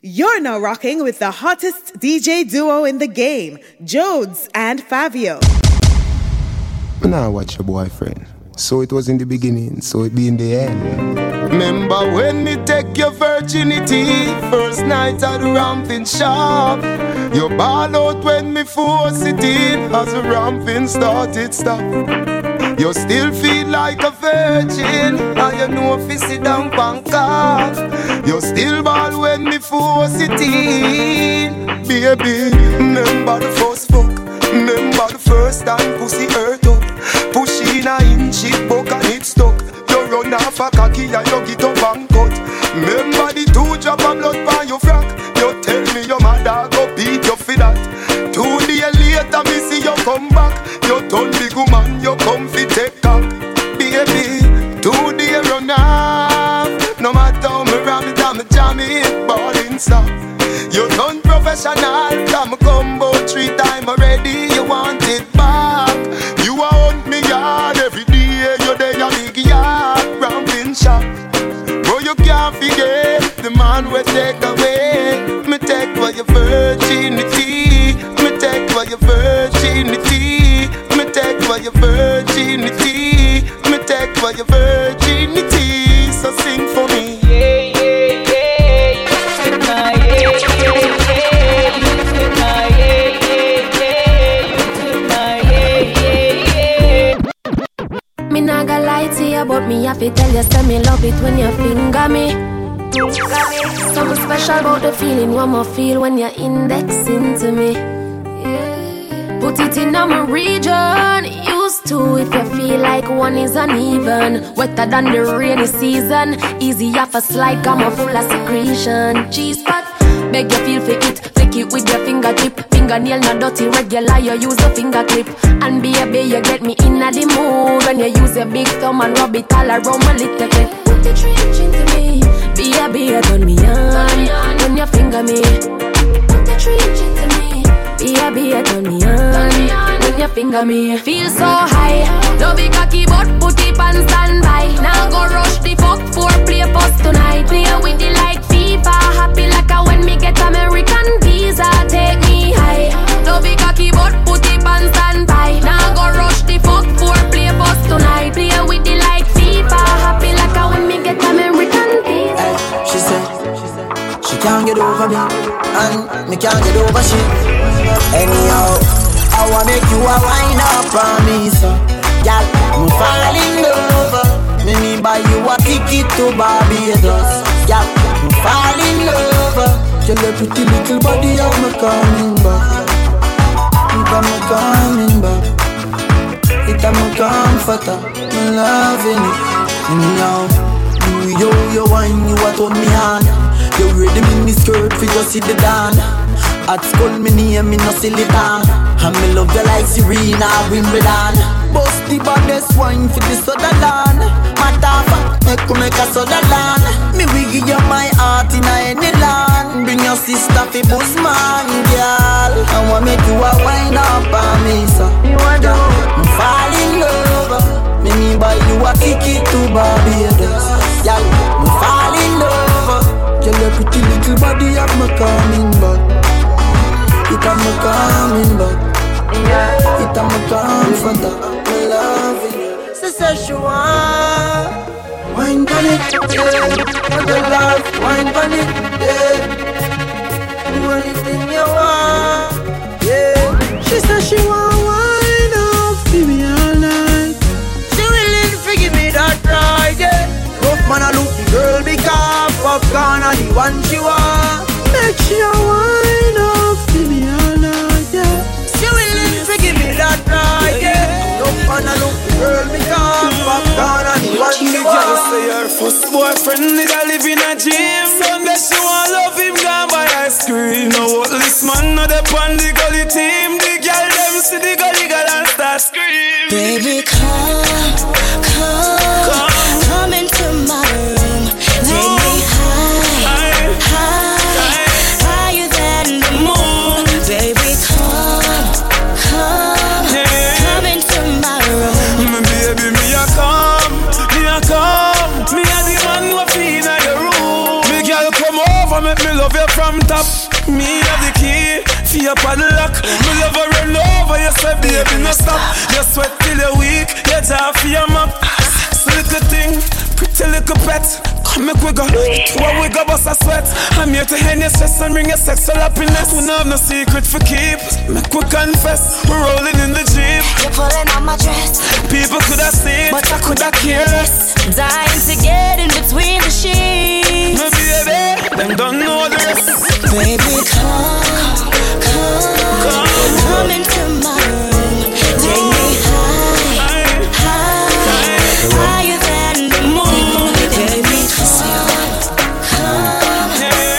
You're now rocking with the hottest DJ duo in the game, Jodes and Fabio. Now watch your boyfriend. So it was in the beginning, so it be in the end. Remember when me take your virginity, first night at the ramping shop. You ball out when me force it in, as the ramping started stop. You still feel like a virgin, and you know if you sit down Bangkok. You still ball when me force it in, baby. Remember the first fuck, remember the first time pussy hurt up. Push in a inch, it buck and it stuck. You run off a cocky and you get up and cut. Remember the two drop of blood by your frack. You tell me your mother stop. You done professional, I'm combo three time already. You want it back. You hunt me yard every day. You there a big yard, ramping shop. Bro, you can't forget the man we take away. Me take for your virginity. Me take for your virginity. Me take for your virginity. Me take for your virginity. Me nah gonna lie to you, me have to tell you, say me love it when you finger me. Something special about the feeling one more feel when you're indexing to me. Yeah. Put it in my region. Used to if you feel like one is uneven. Wetter than the rainy season. Easy off a slide, come on full of secretion. Cheese pot, beg you feel for it. Flick it with your fingertip. Fingernail not dirty, regular. You use a finger clip. And be a baby, you get me in the mood when you use your big thumb and rub it all around my little bit. Put the trench into me. Be a be a turn me on when you finger me. Put the trench into me. Be a be a turn me on when you finger me. Feel so high, no big cocky but put it on standby. Now go rush the fuck for play post tonight. Play with the like FIFA, happy like a when me get American visa. Take me high, no big cocky but put it on standby. Now go rush the fuck for play post tonight. Play with the like FIFA, happy like a when me get American visa. She said she can't get over me, and me can't get over she. Anyhow, I wanna make you a wine up on me, so girl, me fall in love. Me me buy you a ticket to Barbados, girl, me fall in love. Uh. Tell your pretty little body how me coming back, I'm me coming back. It a my comforter, uh. me loving it. Anyhow, do mm, yo yo wine, you a turn me on. You ready mini skirt for you see the dan. At school me name me no silly town. And me love you like Serena Wimbledon. Bust the baddest wine for the Sutherland. Matter fact, make you make a Sutherland. Me will give you my heart in any land. Bring your sister fi bust man, girl. I want to make you a wine up on me, so. You want to? Me fall in love. Me me buy you a ticket to Barbados. Girl, me fall in love. Girl, your pretty little body have me coming back. It have me coming back. It have me comforter. You. So Szechuan. Wine pon it, yeah. For the life, wine pon it, yeah. Do anything you want, yeah. She said she want wine up for me all night. She willing to give me that ride, yeah. Rough man, I look the girl because popcorn are the one she want. Make sure first boyfriend nigga live in a gym. Sunday she want love him gone by ice cream. No what this man not the on the gully team. The girl them see the gully girl and start scream. Baby, from top. Me have the key for your padlock. Me love her run over. You say, baby, no stop. You sweat till you're weak. You jaw for your mop. Little thing, pretty little pet. Come make we go, what we go bust a sweat. I'm here to end your stress and bring your sexual happiness. We don't have no secret for keep. Make we confess, we're rolling in the jeep. You're pulling on my dress, People could have seen, but I could have have cared. less. Dying to get in between the sheets. My baby, them don't know the rest. Baby, come, come, come into my room. Take me high, high, higher than the moon. Baby, come, come,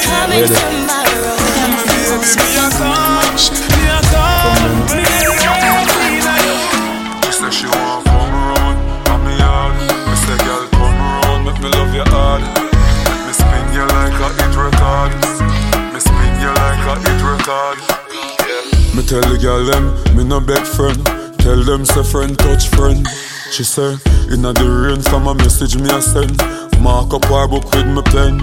come into my room. Record. Me tell the girl them, me no beg friend. Tell them say friend touch friend. She say, inna the rain from a message me a send. Mark up her book with me pen.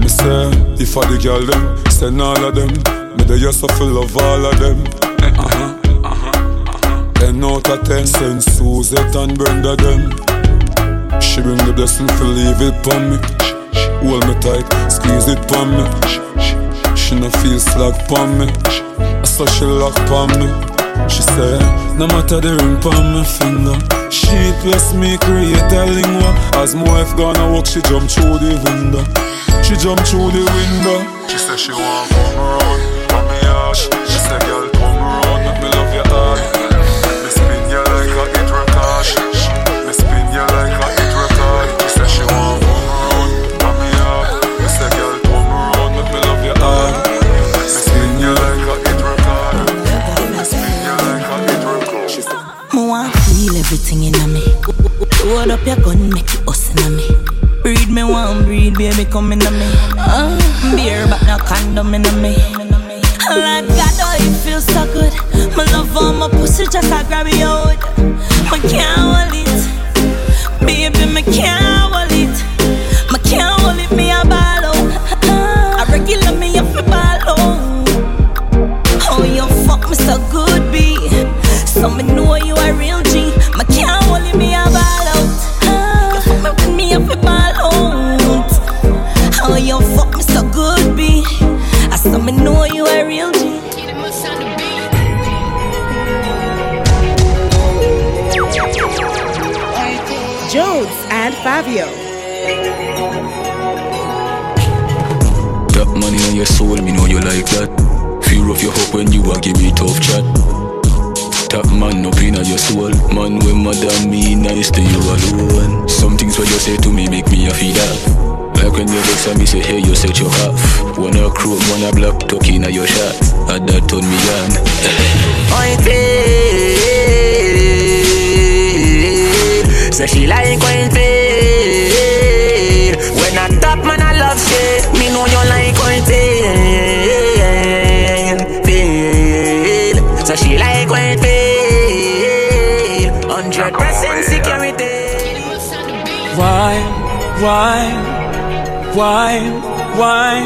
Me say, if I the girl them, send all of them. Me just feel love all of them. Uh-huh, uh-huh, uh-huh, uh-huh. Ten out of ten, send Suzette and Brenda them. She bring the blessing to leave it pon me. Hold me tight, squeeze it pon me. She no feel slack pon me. I saw she lock pon me. She say, no matter the ring pon my finger. She bless me, create a lingua. As my wife gonna walk, she jump through the window. She jump through the window. She say she want come around, come in me. Uh, beer, but no condom in me. Like God, oh, it feels so good. My love on my pussy, just I grab it out. My can't Like when you vex and me say, hey, you set your half. Wanna crook, wanna block, talking at your shot. And that turn me on. Point feel So she like when feel When I top man I love shit Me know you like when feel Feel So she like when feel Hundred percent security Why, why, why, why?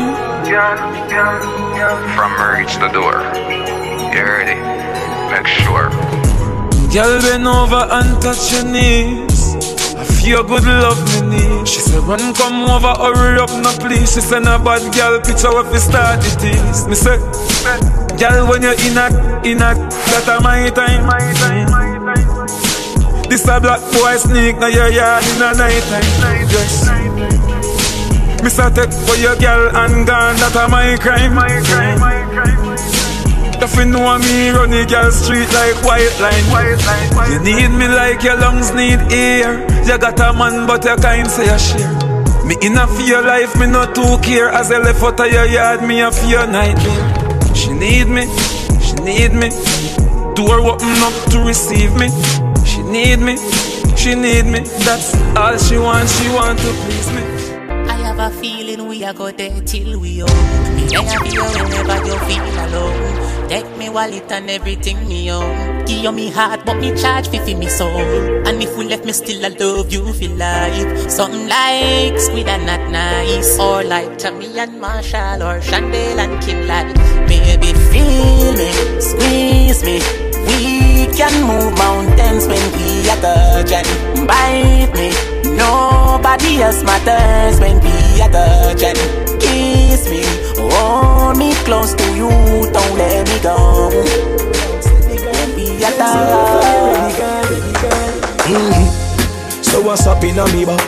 From reach the door. You heard it? Make sure. Girl, bend over and touch your knees. I feel good love me need. She said, run, come over, hurry up, no please. She said, no bad girl, picture what we start it is. Me say, girl, when you're in a, in a, that a my time, my time. This a black boy sneak, now your yard in a night time. Yes. Me say, take for your girl and gone, that a my crime, my crime, my crime. If you know me, run the girl street like white line. White line, white you need me like your lungs need air. You got a man, but you can't say a share. Me in a fear life, me not too care. As I left out of your yard, me a fear nightmare. She need me, she need me. Door open up to receive me. She need me, she need me. That's all she wants, she want to please me. Have a feeling we are go there till we old. Me there for you whenever you feel alone. Take me wallet and everything me own. Give you me heart, but me charge fi fi me soul. And if we left me still, I love you for life. Something like squid and not nice, or like Tammy and Marshall, or Chandel and Kim like. Baby, feel me, squeeze me. We can move mountains when we are touching. Bite me. Nobody else matters when we are touching. Kiss me, hold me close to you, don't let me go. When we are touching. So what's up in me back?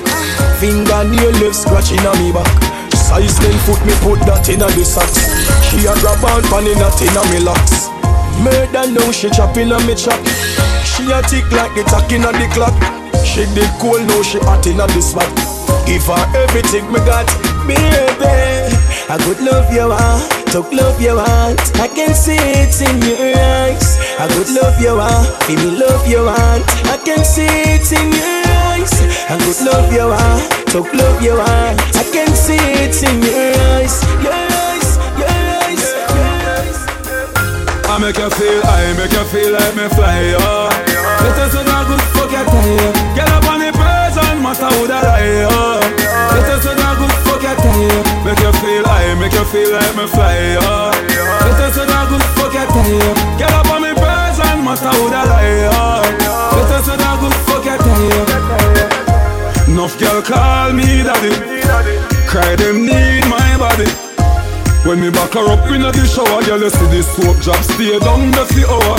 Fingernail left scratching a me back. Size 10 foot me put that in a the socks. She a grab on pan in a tin me locks. Murder now she chopping a me chop. She a tick like the tack in a the clock. She did cool now she hot in a the spot. Give her everything me got, baby. I could love you want, talk love you want. I can see it in your eyes. I could love you want, feel me love you want. I can see it in your eyes. I could love you want, talk love you want. I can see it in your eyes, I make you feel, I make you feel like me fly, oh Let us a good fuck your tie Get up on the person, master who that lie, oh Let us a good fuck your tie Make you feel, I make you feel like me fly, oh Let us a good fuck your tie Get up on the person, master who that lie, oh Let us a good fuck your tie Enough girl call me daddy. Cry them when me back her up in the shower, girl, you see this soap drop stay down the fi hour.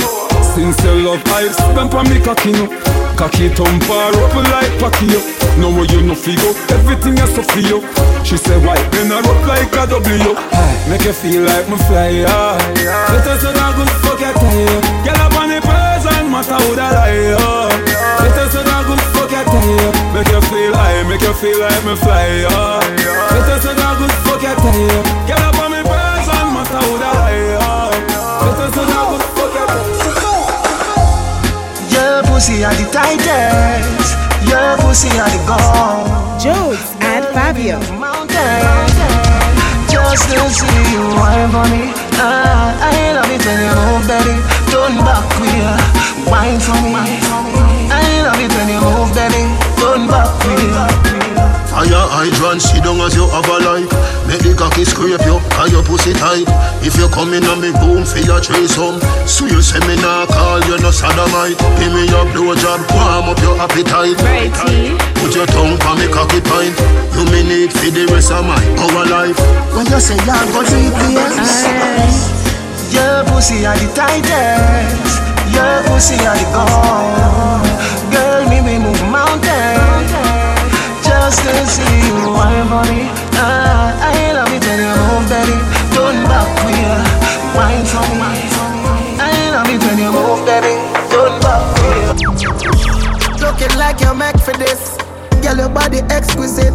Since your love I spent on me cocky no, cocky thump her up like Pacquiao. Now where you no figure, everything is so for you. She said, why bend her up like a W. Make you feel like me fly, yeah. Let us a good fuck your tie. Girl up on the person, matter who that lie, yeah. Fuck. Make you feel high, make you feel like me fly, yeah. Let us a good fuck your tie. Girl up on me person, matter who that lie, yeah. Let us a good fuck your tie. Your pussy are the tightest. Your pussy are the gold. Jodes and Fabio. Just to see you wine for me. Ah, I love it when you move, baby. Turn back queer, wine for me. I love it when you move, baby. Turn back queer. Fire hydrant, sit down as you have a like Make the cocky scrape you, and your pussy tight If you come in on me boom, feel a threesome So you say me nah call you no sodomite Give me your blowjob, warm up your appetite Put your tongue on me cocky pint You me need for the rest of my our life When you say you're go deep, yes. Your pussy are the tightest. Your pussy are the gold. Just to see you wine for me. Ah, I love it when you move, baby. Turn back queer, wine for me. I love it when you move, baby. Turn back queer. Looking like you're meant for this. Girl, your body exquisite.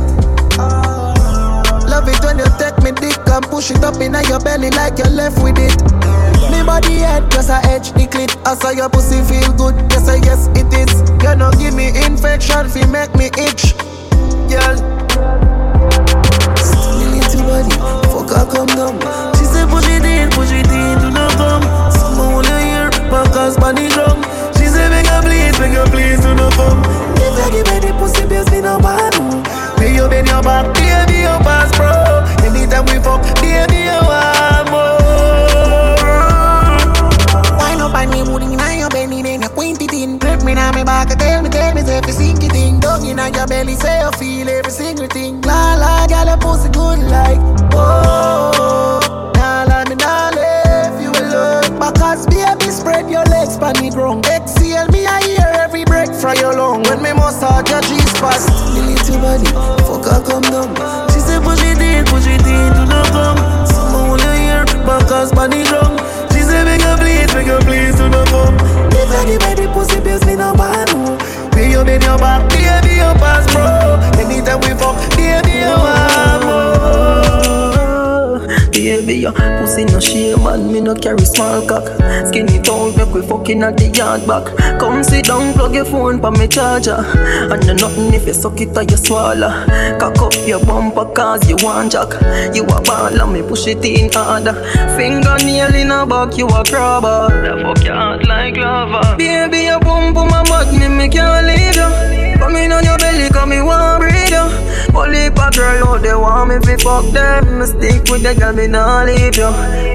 Love it when you take me dick and push it up in your belly like you're left with it. Me body head just a edge the clit. I saw your pussy feel good. Yes, I yes it is. You know give me infection, fi make me itch. Girl, Stimulating body, fuck her come down. She say push it in, push it in, do not come. Someone wanna hear, Marcus bunny drum. She say make her please, make her please, do not come. If you give me the pussy, baby, me no man. Me you bend your back, baby, you pass bro. Anytime we fuck, baby, you want more. Wine up on me, woody in your belly, then you quint it in. Grip me now, me back, tell me, tell me, if you sink it in. Your belly, say you feel every single thing. La la, girl, your pussy good like. Oh, nah, la, me nah leave you alone. Because baby, spread your legs pan the ground. Exhale me, I hear every breath from your lung. When me massage your G-spot, stimulate your body, fuck her come down. She say push it in, push it in, do not come. Someone wanna hear, because pan the ground. She say make her please, make her please, do not come. If I give her the pussy, baby, me no man. Pay you bend your back, baby, you pass, bro. Anytime we fuck, baby, you want. Baby, ya. Pussy no shame, man, me no carry small cock. Skinny tone, make we fucking at the yard back. Come sit down, plug your phone pa me charger. And no nothing if you suck it or you swallow. Cock up your bumper cause you want jack. You a ball and push it in harder. Fingernail in a back, you a grabber. The fuck your heart like lava. Baby, your boom boom a mad me, me can't leave you. Come in on your belly, come me want breathe you. Only a girl out they want me fi fuck them. Stick with the girl, me nah leave you.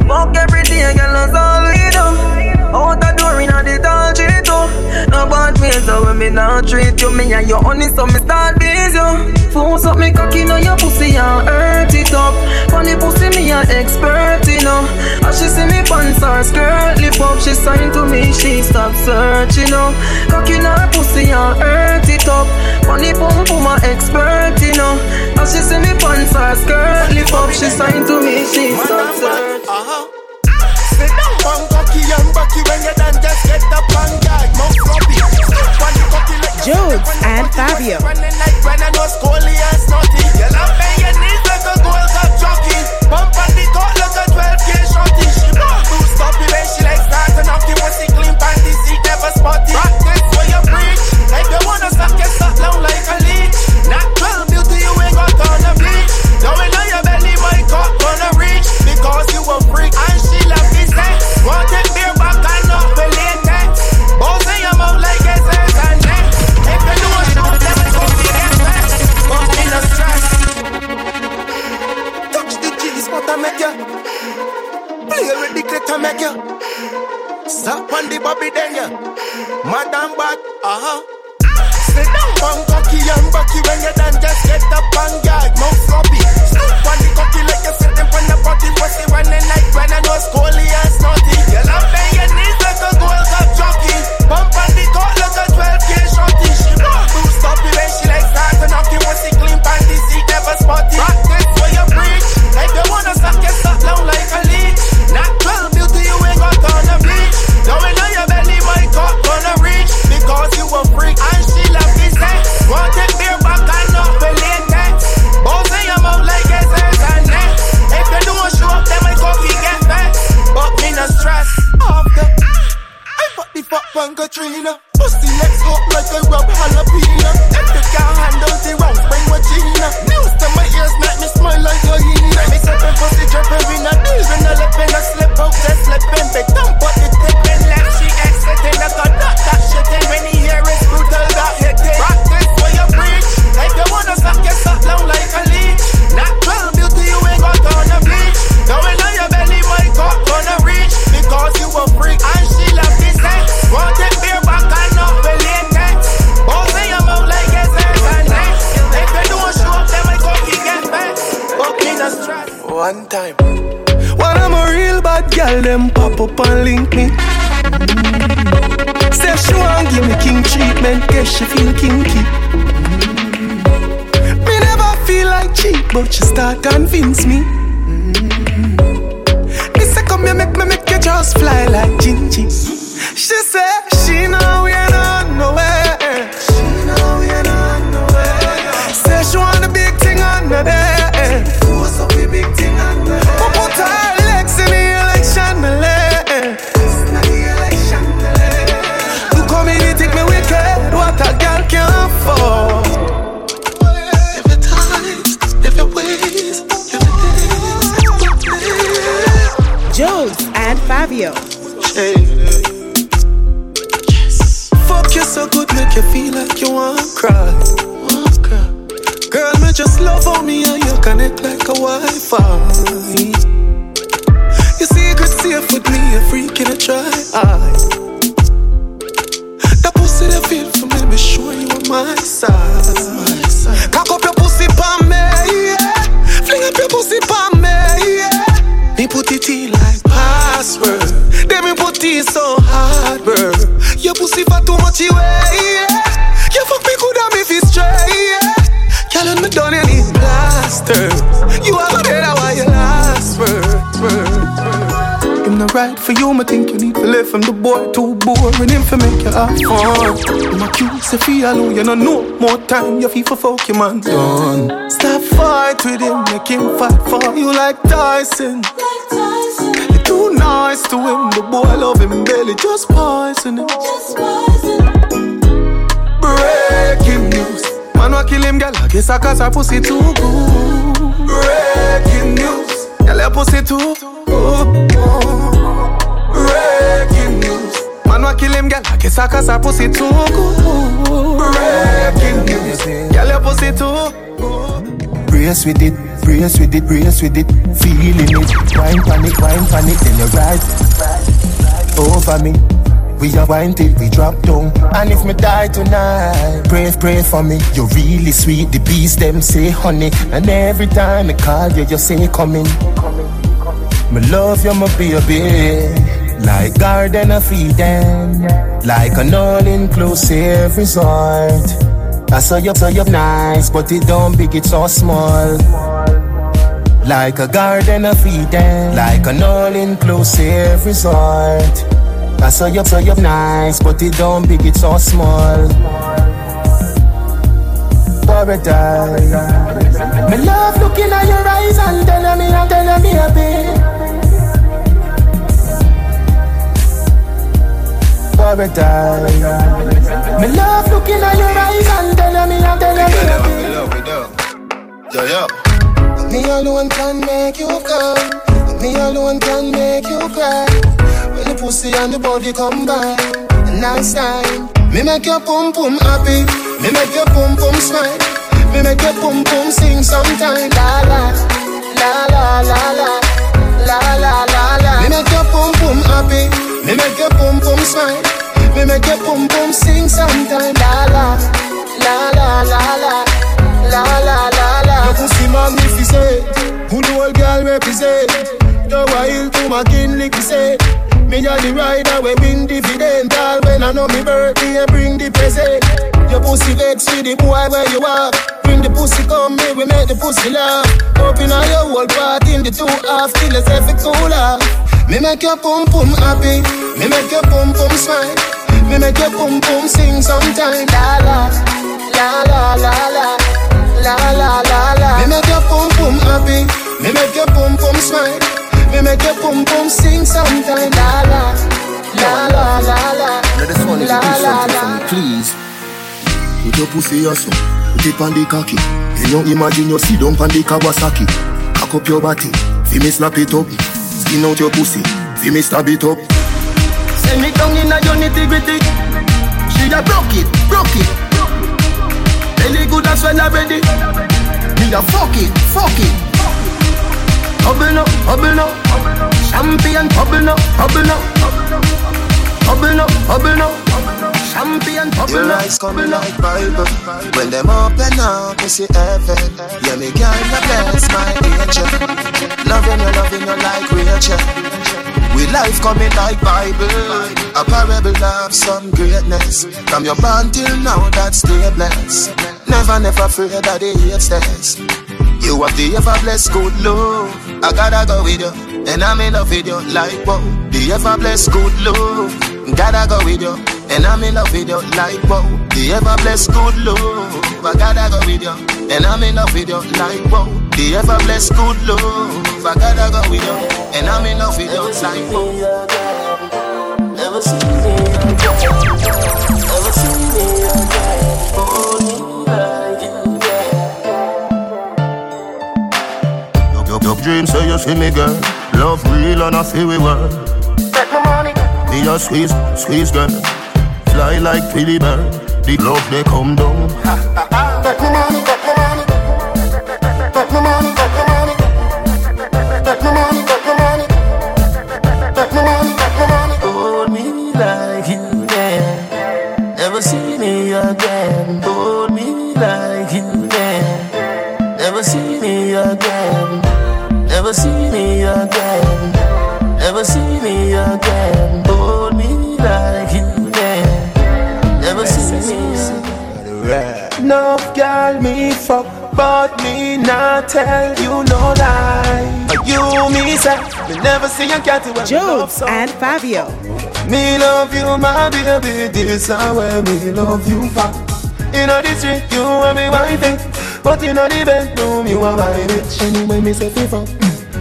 Fuck every day, girl, that's all we do. Out the door inna the tall tree too. No bad ways, so when me not treat you, me and your honey, so me start busy you. Force up me cocky on your pussy and hurt it up. Funny pussy, me a expert, you know. As she see me pants or skirt, lip up, she sign to me, she stop searching, you know. Cocky her pussy and hurt it up. Funny pum pum a expert, you know. As she see me pants or skirt, lip up, she sign to me, she stop searching. Uh-huh. Sit down, cocky and when you done just get up and. Mouth floppy, step on the cocky like you Jodes and Fabio. Running like I know Scully and Snotty. Girl, I'm bend Stop on the bobby then ya. Madam bad, uh-huh. Sit down, bang cocky and backy when you done just get up and gag, mouth floppy. Snoop on the cocky like you sit them on the party body, pussy running like when I know Scully and Snotty. You love bend your knees like a Gold Cup jockey. Bump on the court like a 12K shorty. She boost up it when she like start to knock it, pussy clean panty seat never spotty. Rock Katrina. Pussy legs hot like a rub jalapeno. If you can't handle the wrong, bring what Gina. News to my ears make me smile like a hyena. Me set the pussy dripping in a deal, in a lip in a slip out, just slipping. Big dump, but the tip in left, she exiting. I got that, that shit in when he girl, them pop up and link me. Say she want give me king treatment, guess she feel kinky. Me never feel like cheap, but she start convince me. Mm. Me say come here, make me make you just fly like Gingy. She say you feel like you wanna cry. Girl, me just love on me and you connect like a Wi-Fi. Your secret safe with me, a freak in a try. That pussy that feel for me, me sure you on my side. Cock up your pussy pa me, yeah. Fling up your pussy pa me, yeah. Me put it in right for you, me think you need to live from the boy too boring. Him for make you have fun. My cute feel alone, you know no more time. You feel for fuck your man done. Stop fight with him, make him fight for you like Tyson. You're too nice to him. The boy love him belly, just poison him. Just poison. Breaking news. Man wa kill him, girl. I guess I cause her pussy too good. Breaking news. Girl, your pussy too good. Girl. I guess I cause her pussy too good. Breaking news. Girl, your pussy too good. Brace with it, brace with it, brace with it. Feeling it, wine panic, wine panic, then you ride over me. We are wine till we drop down. And if me die tonight, pray, pray for me. You're really sweet, the bees them say honey. And every time I call you, you say coming. Me love you, my baby. Like a garden of Eden, like an all-inclusive resort. I saw you, saw you nice, but it don't big, it's so small. Like a garden of Eden, like an all-inclusive resort. I saw you, saw you nice, but it don't big, it's so small. Paradise. Me love looking at your eyes and telling me, and telling me a bit. Paradise. Me love looking at your eyes and telling me, and telling me a love, we love. Yo, yo. Me alone can make you come. Me alone can make you cry. When the pussy and the body come by, nice time. Me make your pum pum happy. Me make your pum pum smile. Me make your pum pum sing sometime. La la, la la la la, la la la la. Me make your pum pum happy. Me make your pum pum smile. Me make your pum pum sing sometime. La la, la la la la, la la la la. Your pussy magnificent. The whole girl represent? The wild to my kin lick say. Me a the rider we bring dividend All when I know me birthday bring the present Your pussy vex with the boy where you are Bring the pussy come me we make the pussy laugh Open all your whole part in the two half Till it's every cooler Me make your pum pum happy Me make your pum pum smile Me make your pum pum sing sometime La la La la la la La la la la Me make your pum pum happy Me make your pum pum smile me make your pum pum sing sometime. La la, la la la la. Now this one is La, la, la. for me, please. Put your pussy awesome, put it on the cocky. Can you imagine you sit down on the Kawasaki? Cock up your body, feel me slap it up. Skin out your pussy, feel me stab it up. Send me down in a your nitty gritty. She a broke it, broke it. Belly good as well already. Me a fuck it, fuck it. Bubble up, bubble up. Champion, bubble up, bubble up. Bubble up, bubble up. Bubble Your eyes coming like Bible When them open up, me see heaven. Yeah, me girl, you bless my angel Loving you, loving you like Rachel. We life coming like Bible. A parable of some greatness. From your born till now, that's stay blessed Never, never afraid of the hate test You have the ever blessed good love. I gotta go with you And I'm in love with you like wow The ever blessed good love. Gotta go with you And I'm in love with you like wow The ever blessed good love. I gotta go with you. And I'm in love with you like wow The ever blessed good love. I gotta go with you. And I'm in love with you like wow Never see me again. Never see me again. Hold me like you. Your, your dream say you see me girl. Love real and I feel we work Take my money. Me a squeeze, squeeze girl Fly like Philly bird The love they come down money. Me never see a cat when Jodes and Fabio. Me love you my baby This is where me love you for You know the street you want me wifey But you know the bedroom you are my bitch Anyway me say fuck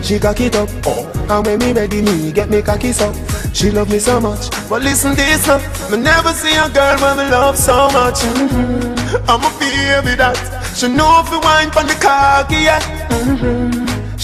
she cock it up. Oh. And when me ready, me get me cocky up. She love me so much. But listen this up, me never see a girl when me love so much. Mm-hmm. I'm a baby that. She know if you wine from the cocky, yeah. Mm-hmm.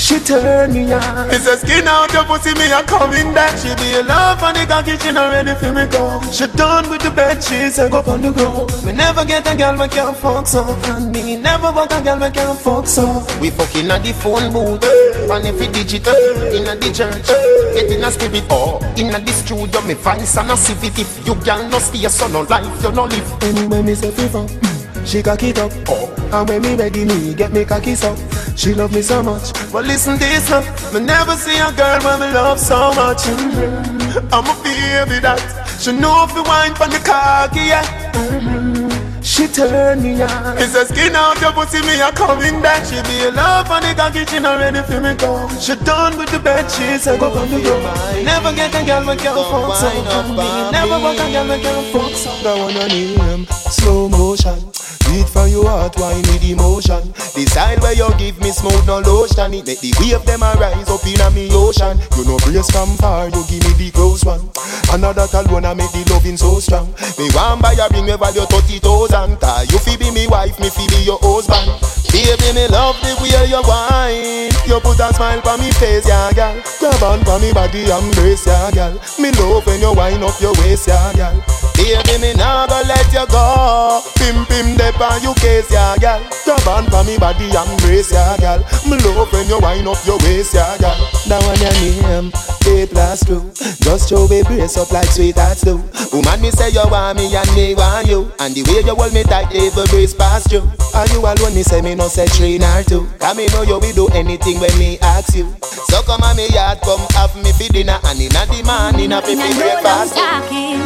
She turn me on. It's say skin out your pussy, me a coming back. She be a love on the cocky, she not ready for me go. She done with the bed, she say go on the ground. Me never get a girl me can't fuck so, and me never want a girl me can't fuck so. We fucking at the phone booth, eh, and if it digital, in the church, eh, get in a spirit, oh, in the studio, me find some a civic. If you girl no stay, so no life, you no live. Anyway, me say fever. She cock it up, oh. And when me ready, me get me cocky up. She love me so much, but listen this up. Me never see a girl when me love so much. Mm-hmm. I'm a baby that she know if you wine from the cocky, yeah. Mm-hmm. She turn me on. It's a skin out your pussy, me a coming back. She be a love on the cocky, she not ready for me go. She done with the bed, she said go on the go. Never get a girl when can't fuck so. Never want a girl when can't fuck so. That one on him, slow motion. Beat from your heart, wine with emotion. Decide where you give me smooth no lotion. It make the wave them a rise up in a me ocean. You know brace from far, you give me the close one. Another alone I make the loving so strong. Me want buy a ring me value thirty thousand. You fi be me wife, me fi be your husband. Baby, me love the way you wine. You put a smile on me face, yeah, girl. Grab on for me body, embrace, yeah, girl. Me love when you wind up your waist, yeah, girl. Baby, me nah go let you go. Pim pim dep on you case, yeah, girl. Grab on for me body, embrace, yeah, girl. Me love when you wind up your waist, yeah, girl. That one your name, A plus two. Just show me brace up like sweethearts do. Woman, me say you want me and me want you, and the way you hold me tight, even brace past you. Are you alone? Me say me no say three nor two. Cause me know you will do anything when me ask you. So come on me yard, come have me for dinner, and inna the morning, a fi fi breakfast. talking.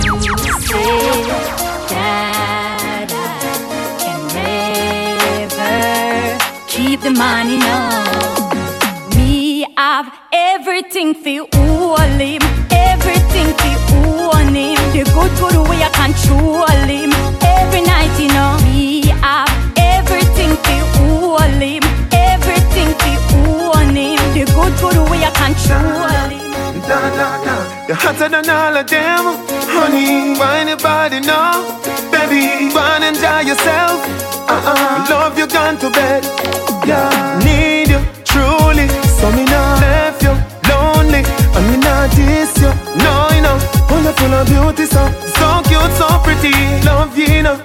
You say that keep the money, no. Me have everything for all him, everything for own him. The good good way I control him. Every night, you know, me have everything for all him, everything for own him. The good good way I control him. Da da da, you're hotter than all of them, honey. Why anybody know, baby? And enjoy yourself. Uh-uh, love you gone to bed. Yeah, need you truly. So me not left you lonely, and me not diss you. No, you know, full of full of beauty, so so cute, so pretty. Love you, you know.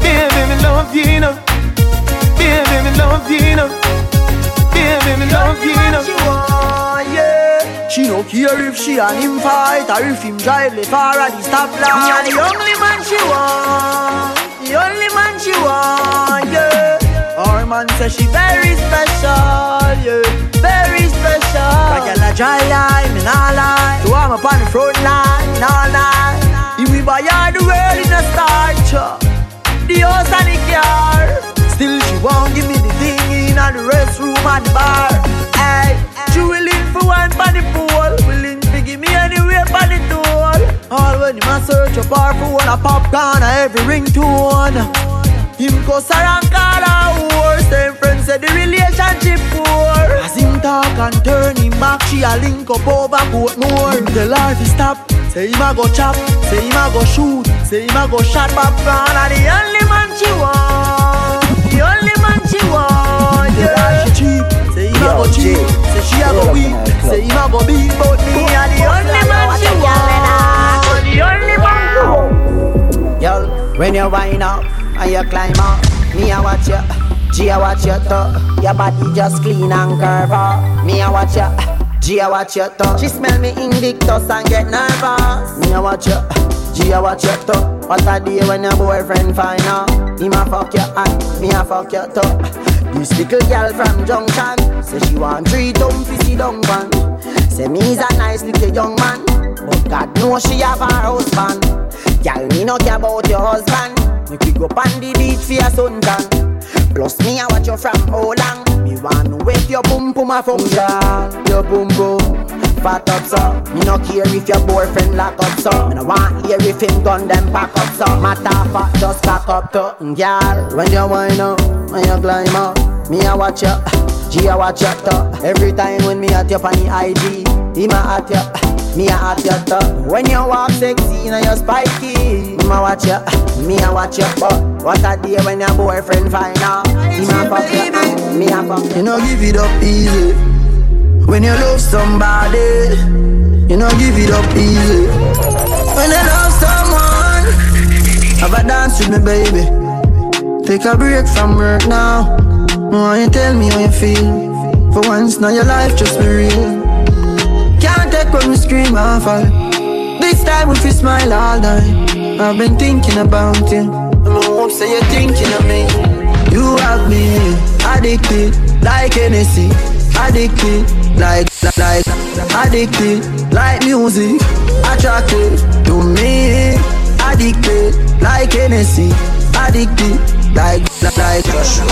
baby, me love you, you know. baby, me love you, you know. baby, me love you, you know. yeah. She no care if she and him fight or if him drive the far at the stoplight. Me and the only man she want, the only man she want, yeah. Our man say she very special, yeah, very special. Like a dry line, me nah lie. So I'm up on the front line, nah lie. If we buy all the world in a starch, the house and the car. Still she won't give me the thing in the restroom and the bar. Hey, she willing for one for the pool, when him a search a bar for one a popcorn a every ringtone. Him cuss her and call her whore. Same friends say the relationship poor. As him talk and turn him back, she a link up over Portmore. Him tell her to stop. Say him a go chop, say him a go shoot, say him a go shot popcorn. And the only man she want, the only man she want. Yeah, she cheap. Say him a go cheap, say she a go weak, say him a go beat, but me a the only man she want. When you wind up and you climb up, me a watch you. G a watch you too. Your body just clean and curve up. Me a watch you. G a watch you too. She smell me Invictus and get nervous. Me a watch you. G a watch you too. What a day when your boyfriend find out. Him a fuck you and me a fuck you too. This little girl from Junction say she want three dumb fizzy dung pan. Say me's a nice little young man, but God knows she have her husband. Girl, me no care about your husband. Make we go on the beach for your suntan. Plus me I watch you from how long. Me want to wake your boom boom a function. Your boom boom. Fat up so Me no care if your boyfriend lock up so Me no want hear if him gun them pack up so Matter fat just cock up to Girl, when you wind up When you climb up Me I watch you G I watch your top. Every time when me at you on the IG, him a at you, me a at your top. When you walk sexy and you're spiky, him a watch you, me a watch your butt. What a day when your boyfriend find out, him a fuck you, me a fuck. You know give it up easy. When you love somebody, you know give it up easy. When you love someone, have a dance with me, baby. Take a break from work now. Why you tell me how you feel. For once, now your life just be real. Can't take when we scream and fall. This time if you smile all night. I've been thinking about you. I'm hope say you're thinking of me. You have me addicted like Hennessy. Addicted like like addicted like music. Attracted to me. Addicted like Hennessy. Addicted like like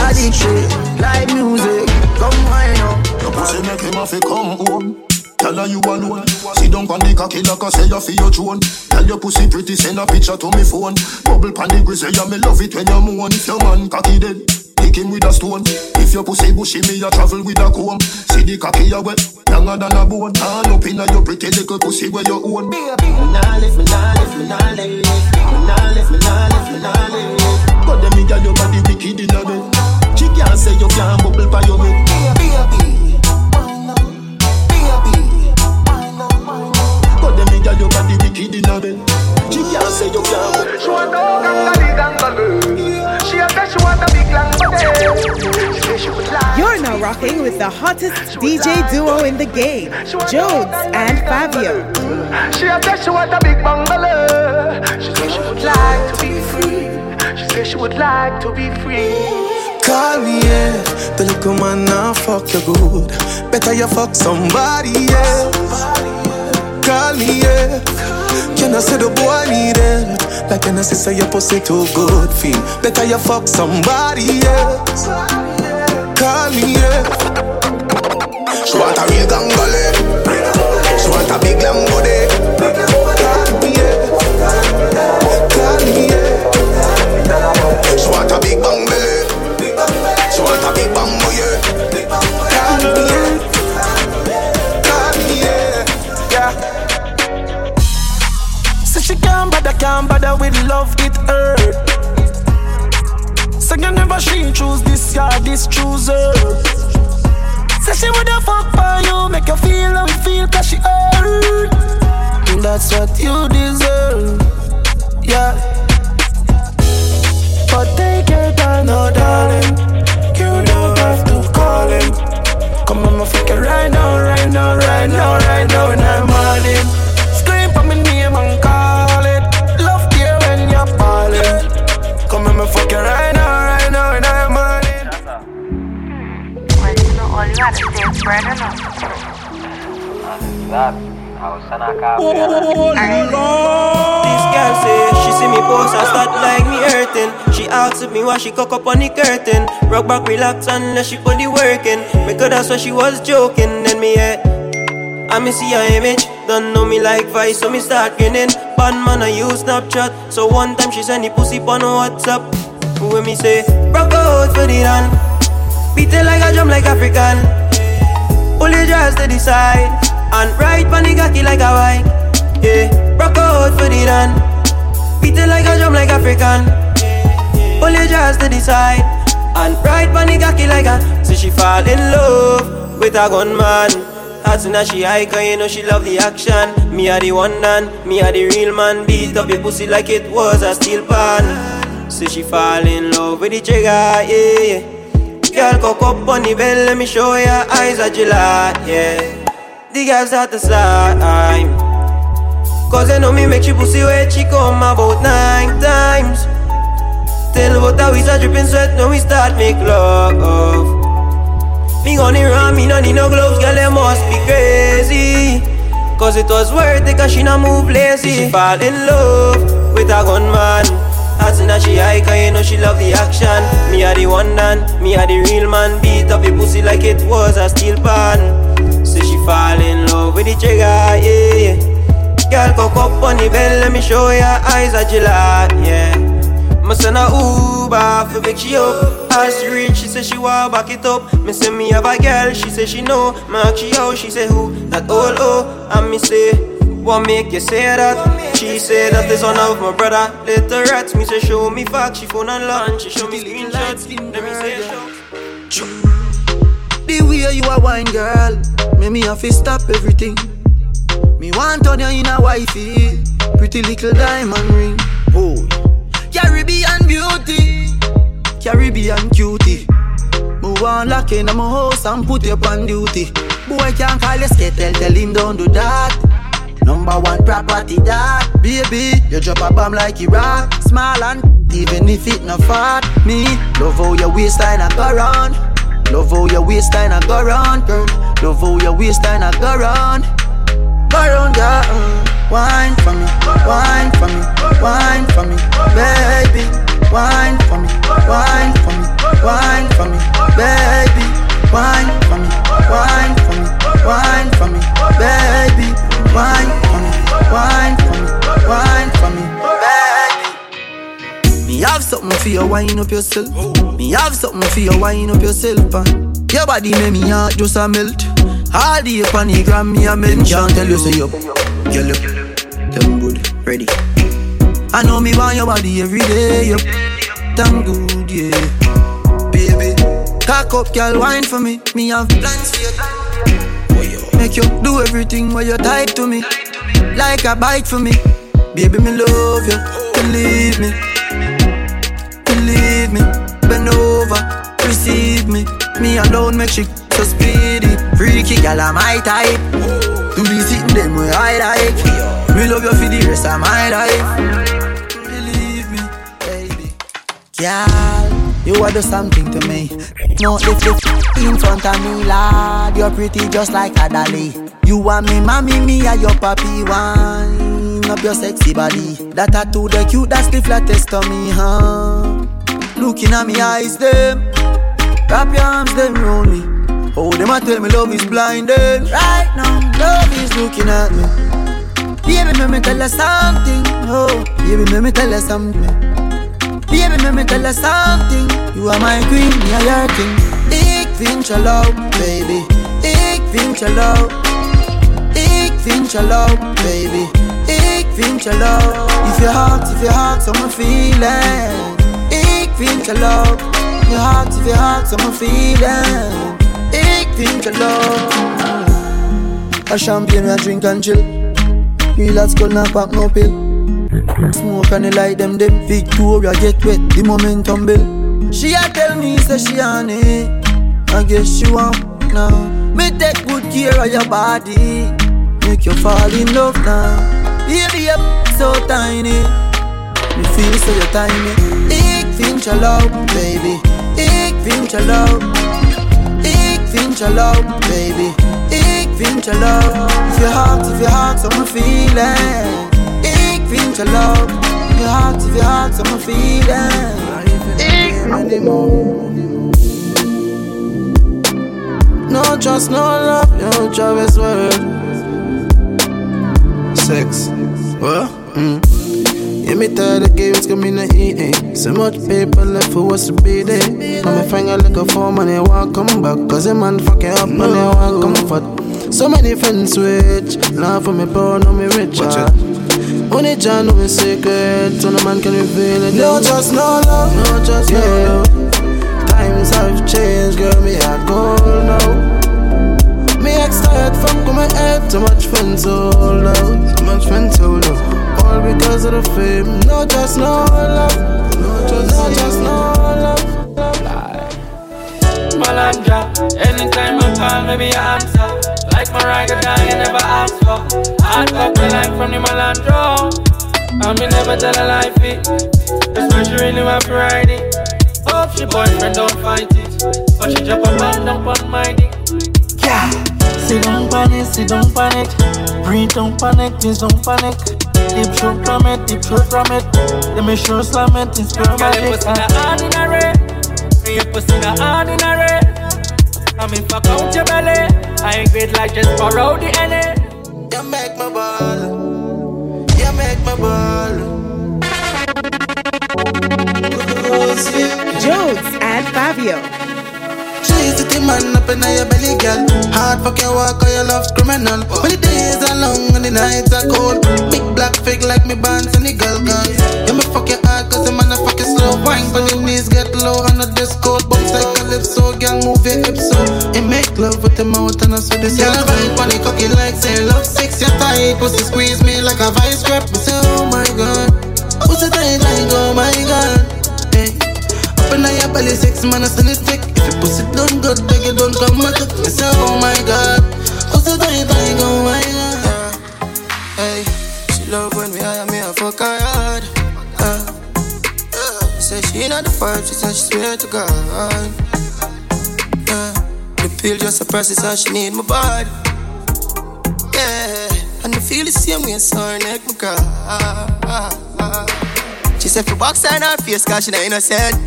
addicted like music. Come on now. Your pussy make him have to come home. Tell her you alone. Sit down on the cocky like I say you feel your throne. Tell your pussy pretty, send a picture to me phone. Bubble pan the grizzly, yeah, me love it when you moan. If your man cocky dead, kick him with a stone. If your pussy bushy, me a travel with a comb. See the cocky you wet, younger than a bone. All up inna your pretty little pussy where you own. Me nah lift, me nah lift, me nah lift, me nah lift, me nah lift, me nah lift. But them me got your body wicked inna bed. She can't say you can't bubble by your head. Baby. But them me your body wicked in a bed. She can't say you can't. She want no gangali gangalu. She a say she want a big long body. She say she would like. You're now rocking with the hottest DJ duo in the game, Jodes and Fabio. She a say she want a big bungalow. She say she would like to be free. She say she would like to be free. Call me, yeah. The little man now fuck you good. Better you fuck somebody, yeah. Call me, yeah. Can I say the boy need it? Like can I say your pussy too good, feel? Better you fuck somebody, yeah. Call me, yeah. She want a real gangale. She want a big lambo can't bother, with love, it hurt. Say you never she choose this guy, this choose her. Say she woulda fuck for you, make you feel how it feel, cause she hurt. That's what you deserve, yeah. But take your time, no darling. You don't have to call him. Come on, my fucker, right now, right now, right now, right now, and I'm on it. Enough. This girl say she see me post and start like me hurting. She asks me why she cock up on the curtain. Rock back, relax unless she put the work in. Because that's why she was joking. Then me yeah. I me see her image, don't know me like Vice, so me start grinning. Bad man, I use Snapchat. So one time she send the pussy on WhatsApp. When me say, rock out for the run. Beat it like a drum like African. Pull your dress to the side. And ride pan the cocky like a bike. Yeah, rock out for the run. Beat it like a drum like African. Pull your dress to the side. And ride pan the cocky like a. So she fall in love with a gunman. As soon as she hike, you know she love the action. Me are the one man, me are the real man. Beat up your pussy like it was a steel pan. So she fall in love with the trigger, yeah, yeah. Girl, cock up on the bell, let me show ya eyes are July, yeah. The girls at the slime. Cause they know me make she pussy wet, she come about nine times. Tell how we start dripping sweat, now we start make love. Me gonna run, me no need no gloves, girl, they must be crazy. Cause it was worth it, cause she not move lazy. She fall in love with a gunman. Soon as she hike, you know she love the action. Me are the one man, me are the real man. Beat up your pussy like it was a steel pan. So she fall in love with the trigger, yeah. Girl, cock up on the bell, let me show ya eyes are July, yeah. I'ma send a Uber for pick she up. As she reach, she say she want back it up. Me say me have a girl, she say she know. Mark she out, she say who? That old oh. And me say, what make you say that? She say that this son of my brother. Later rats, me say show me facts. She phone and she show me screenshots. Let me say show. The way you a wine, girl, make me have to stop everything. Me want on you in a wifey, pretty little diamond ring. Oh, Caribbean beauty, Caribbean cutie. Move on lock in my house and put you on duty. Boy can't call you skate, tell him don't do that. Number one property that Baby, you drop a bomb like Iraq. Small and even if it not fat. Me, love how your waistline a go round. Love how your waistline a go round, girl. Love how your waistline a go round. Go round, girl. Wine for me, wine for me, wine for me Baby, wine for me, wine for me, wine for me Baby, wine for me, wine for me, wine for me Baby, wine for me, wine for me, wine for me Baby. Me have something for you, wine up yourself Me have something for you, wine up yourself and Your body make me heart just a melt. All the up the gram, me a men Can't tell you say you You look Damn good, ready. I know me want your body every day Yup, damn good, yeah Cock up, girl, wine for me. Me have plans for you Make you do everything while you tight to me. Like a bite for me. Baby, me love you. Believe me. Believe me. Bend over. Receive me. Me alone make she so speedy. Freaky gal I'm my type. Do the sitting them where I like Me love you for the rest of my life. Believe me, baby. Gal, you are the something to me No, if you in front of me, lad You're pretty just like a dolly You are me, mommy, me are your papi Wine up your sexy body That tattoo, the cute, that's the flattest to me, huh Looking at me eyes, them Wrap your arms, them round me Oh, them a tell me love is blinded. Right now, love is looking at me. Baby, let me tell you something. Oh, baby, let me tell you something. Baby, let me tell you something. You are my queen, me are your king. Ik vind je leuk, baby. Ik vind je leuk. Ik vind je leuk, baby. Ik vind je leuk. If your heart, if your heart, so my feeling. Ik vind je leuk. Your heart, if your heart, so my feeling. Ik vind je love A champagne we drink and chill Real at school not pop no pill Smoke and the light them them Victoria get wet. The momentum bill She a tell me say she on it. I guess she want now. Me take good care of your body. Make you fall in love now. Baby you're so tiny. Me feel so you tiny. Ik vind je love baby. Ik vind je love. Vind je leuk, baby. Ik vind je leuk. If your heart, if your heart, so my feeling. Je leuk. If your heart, if your heart, my feeling. Je No trust, no love, no Travis word. Sex, what? Mm. Yeah, me tired of games coming to eat it. So much paper left for what's to be there. On my finger like a form and they want come back. Cause a man fuck it up and they want comfort. So many friends switch. Laugh for me poor, no me rich. Only John know me secret. So no man can reveal it. No trust, no love. No trust, yeah. no love. Times have changed, girl. Me a gold now. Me ex tired from coming head. Too much friends hold out. Too much friends hold out all because of the fame. No, just no love. No, just no, just no love. Malanja, anytime you call me, me answer. Like Mariah Carey, you never ask for. Hard copy like from the Malandro. And me never tell a lie fit. That's why she really want to ride it. Hope she boyfriend don't fight it. But she drop a man down on my dick. Yeah. Sit down panic, sit down panic. Breathe, don't panic, please don't panic. Deep throat from it, deep throat from it. Let me show slam it, it's Girl, your pussy na ordinary. Your pussy na ordinary. I mean, fuck out your belly. I ain't great like just borrow the NA. You make my ball. You make my ball. Jodes and Fabio. Cheesy the man up in your belly, girl. Hard fuck your walk or your love's criminal. When the days are long and the nights are cold. Big black fig like me bands and the girl guns. You me fuck your hard cause the man a fuck you slow. Wine for the knees get low on the disco. Bounce like a calypso, girl move your hips so. It make love with the mouth and I saw this. Girl vibe on the cocky like say love six you tight. Pussy squeeze me like a vice grip. Me say oh my god. Pussy tight like oh my god. Hey. Up in your belly six man I it thick. If your pussy don't good, then you don't come back. Me say oh my god. Pussy tight like oh my god. Hey, she love when we hire me a fuck her hard. Say she not the vibe, she said she swear to God. Uh, the pill just process how she need my body. Yeah, and I feel the same way, so her neck my cry. She said for box her in her face, cause she not innocent.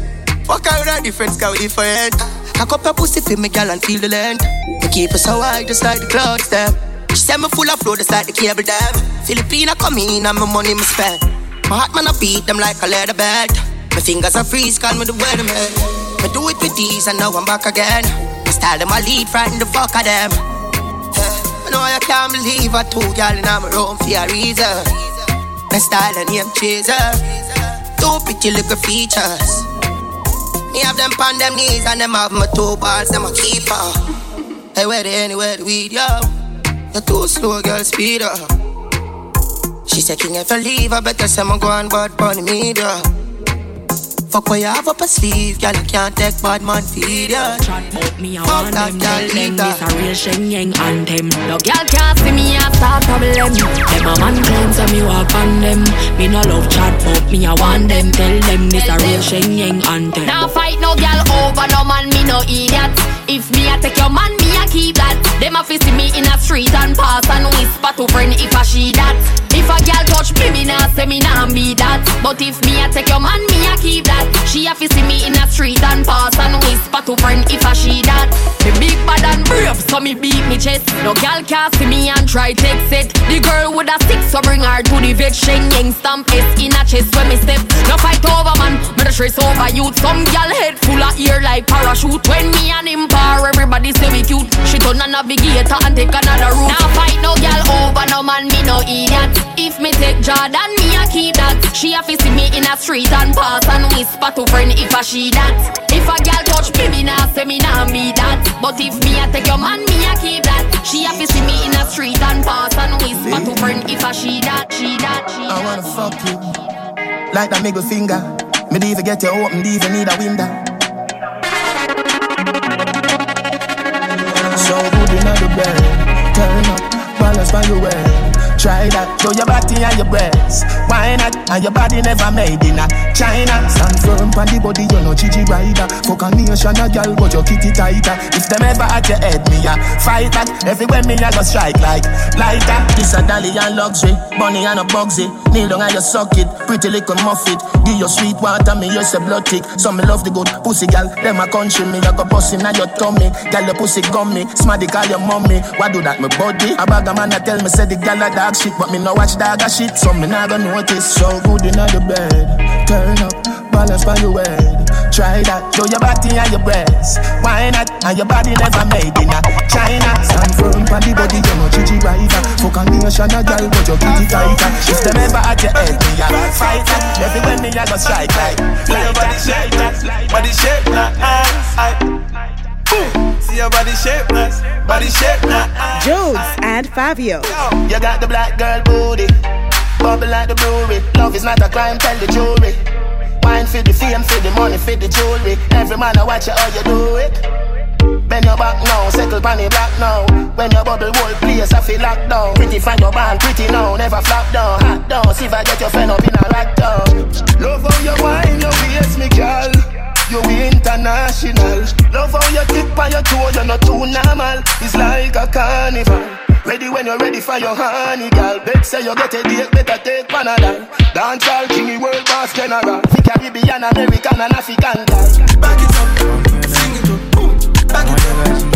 Fuck her with her different scout different. Cock up her pussy for me, girl, and feel the length. Me keep her so high, just like the clouds, them. She said me full of flow, just like the cable dam. Filipina come in and my money me spend. My heart man I beat them like a leather bed. My fingers are freeze, call me the weatherman. Me do it with these and now I'm back again. My style them I lead, frighten the fuck of them. I know I can't believe I two girl in my room for a reason. My style and name chaser. Two pretty little features. Me have them on them knees and them have my two balls, them a keeper. Hey, where they anywhere the weed, yo? You're too slow, girl, speed up. She said, King, if I leave, I better say I'm going bad me, media. Fuck what you have up a sleeve, girl, I can't take bad man feed ya. Chat about me, I Fuck want that them, girl, tell them leave this that. a real Shen Yeng anthem. No girl can't see me a start problem. Them a man claims that me walk on them. Me no love chat, but me I want them. Tell them this a real Shen Yeng anthem. Now fight no girl over no man, me no idiot. If me a take your man, me a keep that. Them a fi see me in a street and pass and whisper to friend if I she that. If a girl touch me, me nah say me nah be that. But if me a take your man, me a keep that. She a fi see me in a street and pass and whisper to friend if I she that. Me big bad and brave, so me beat me chest. No girl can see me and try take it. The girl with a stick, so bring her to the vet. Shen Yeng stamp S in a chest when me step. No fight over man, me the stress over youth. Some girl head full of ear like parachute. When me and him everybody say we cute. She turn a navigator and take another route. Now fight no girl over no man, me no idiot. If me take Jordan, me a keep that. She a fi see me in a street and pass and whisper to friend if I she that. If a girl touch me, me nah say me nah be that. But if me a take your man, me a keep that. She a fi see me in a street and pass and whisper to friend if I she that, she that, she I wanna fuck you like that middle finger. Me even get you open, even need a window. So good in the bed, turn up, balance by your way. Try that, show your body and your breasts. And your body never made in a China. Stand firm on the body, you know Gigi rider. Fuck a nation, a girl, but your kitty tighter. If them ever at your head, me a fight back. Everywhere me a go strike like lighter. This a dolly and luxury, bunny and a bugsy. Kneel down and you suck it, pretty little muffet. Give your sweet water, me you say blood tick. So me love the good pussy gal. Them a country me, you go bust in your tummy. Gal your pussy gummy, smarty call your mommy. Why do that, my body? A bag of man a tell me say the gal a dog shit, but me no watch dog a shit, so me not gonna notice. So good in the bed, turn up, balance by your head. Try that, show your body and your breasts. Why not? And your body never made in a China. Stand firm on the body, you know Gigi rider. Fuck a nation a gal, but your kitty tighter. If them ever at your head, me a fight that. Everywhere me a go strike like, See your body shape, nice. Body shape, nice. Boom. See your body shape, nice. Body shape, nice. Jodes and Fabio. You got the black girl booty, bubble like the brewery. Love is not a crime, tell the jury. Wine for the fame, for the money, for the jewelry. Every man I watch you how you do it. Bend your back now, settle pan the black now. When your bubble whole place, I feel locked down. Pretty find your band, pretty now, never flop down. Hot down, see if I get your friend up in a rack. Love how you wine, your waist, me girl. You international. Love how you tip on your toe, you're not too normal. It's like a carnival. Ready when you're ready for your honey, girl. Bet say you get a date, better take Panadol. Dance all king, world boss general. The Caribbean, American, and African girl. Back it up, sing it up, boom. Back it up,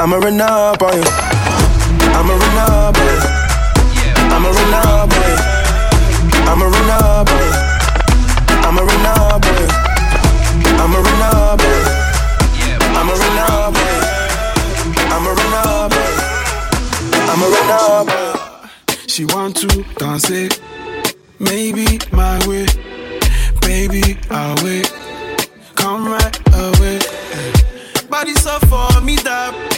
I'ma run up on you. I'ma run up on you. I'ma run up on you. I'ma run up on you. I'ma run up on you. I'ma run up on you. I'ma run up on you. I'ma run up on you. I'ma run up on you. She want to dance it, maybe my way, baby I'll wait. Come right away. Body so for me that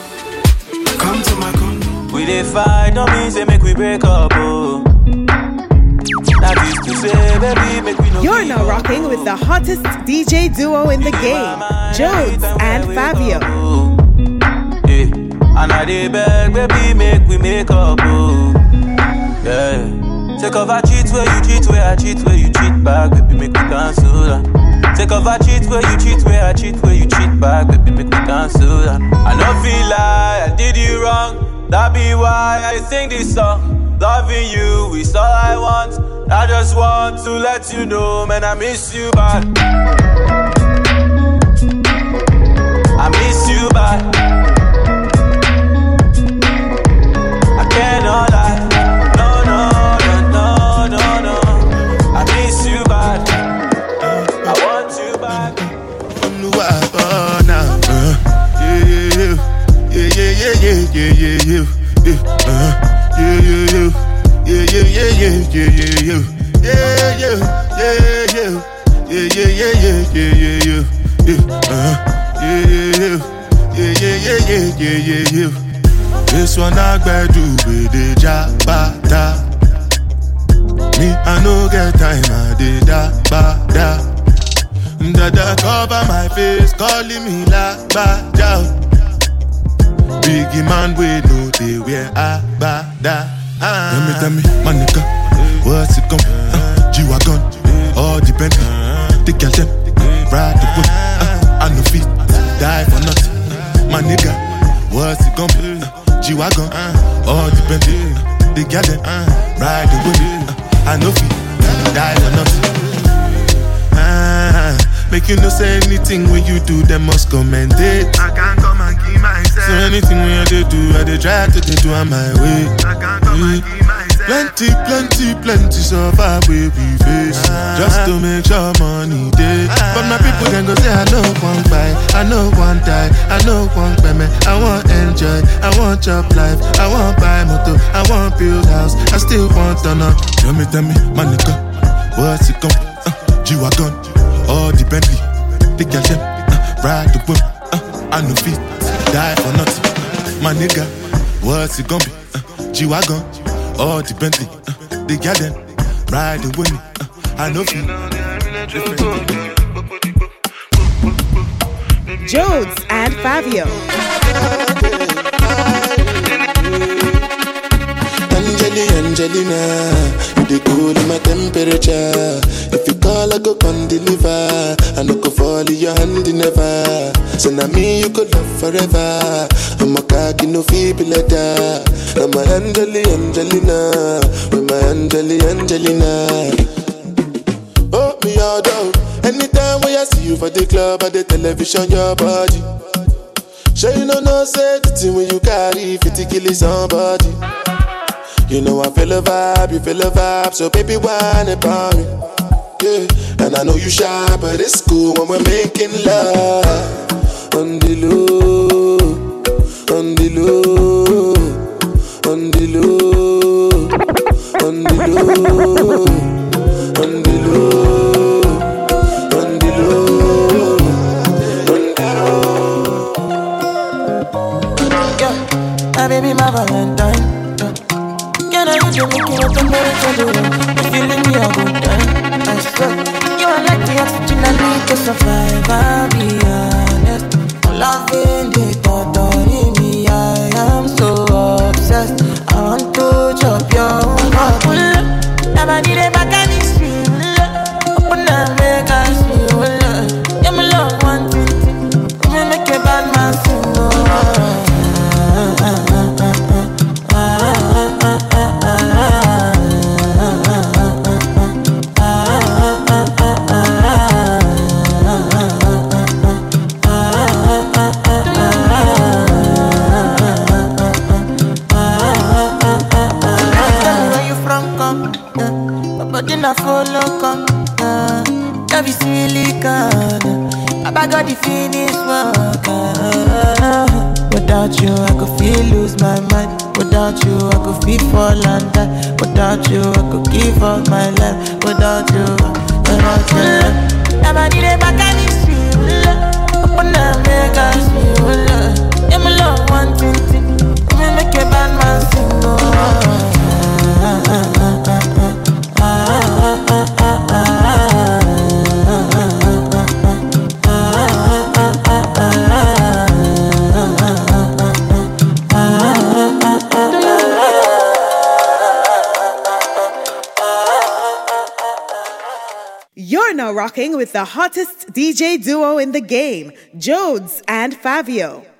Come to my condo. We dey fight, no mean say make we break up, oh. That is to say, baby, make we no You're now rocking with the hottest DJ duo in the game, Jodes and Fabio. Yeah. Oh? Eh, and I dey beg, baby, make we make up, oh. Yeah. Take off I cheat where you cheat, where I cheat, where you cheat back, baby, make me cancel that. Take off I cheat where you cheat, where I cheat, where you cheat back, baby, make me cancel that. I don't feel like I did you wrong, that be why I sing this song. Loving you is all I want. I just want to let you know, man, I miss you bad. I miss you bad. yeah, yeah, yeah, yeah, yeah, yeah, yeah. This one I gotta do with the jabata. Me, I no get time, I did da ba da. Dada cover my face, calling me la ba da. Biggie man, we know they wear a ba da. Ah. Tell me, tell me, my nigga, what's it come? Uh, ah, G-Wagon, all the Bentley, the girl them, ride the whip. Uh, I no fit, die for nothing. My nigga, what's it come? Uh, G-Wagon, all the Bentley, the girl them, ride the. Uh, I no fit, die for nothing. Ah, make you no say anything when you do, them must commend it. I can't come and keep myself. So anything when you do, I dey try to do on my way. I can't come and keep myself. Plenty, plenty, plenty suffer we we face. Just to make sure money day But my people then go say I know one buy I know one die I know one payment I want enjoy I want job life. I want buy motor I want build house. I still want to know Tell me, tell me, my nigga What's it come? Uh, G-Wagon All the Bentley The girl uh, Ride the whip uh, I no fit Die for nothing. My nigga What's it gonna be? Uh, G-Wagon all the Bentley, uh, the garden, ride the wind. Uh, I know you. Jodes and Fabio. Angelina, Angelina, you the cool in my temperature. Call, I go come deliver. I no go fall in your hand never. So now me you could love forever. I'm a cocky no feeble letter. I'm a Angeli, Angelina, with my Angeli, Angelina. Oh me all down. Anytime when I see you for the club or the television, your body. Sure you know no thing when you carry 50 kill somebody. You know I feel a vibe, you feel a vibe, so baby whine about me. And I know you shy, but it's cool when we're making love. On the low, on the low, on the low, on the low. baby, my Valentine. Can I use your making up the? If you leave me, I'll go with the hottest DJ duo in the game, Jodes and Fabio.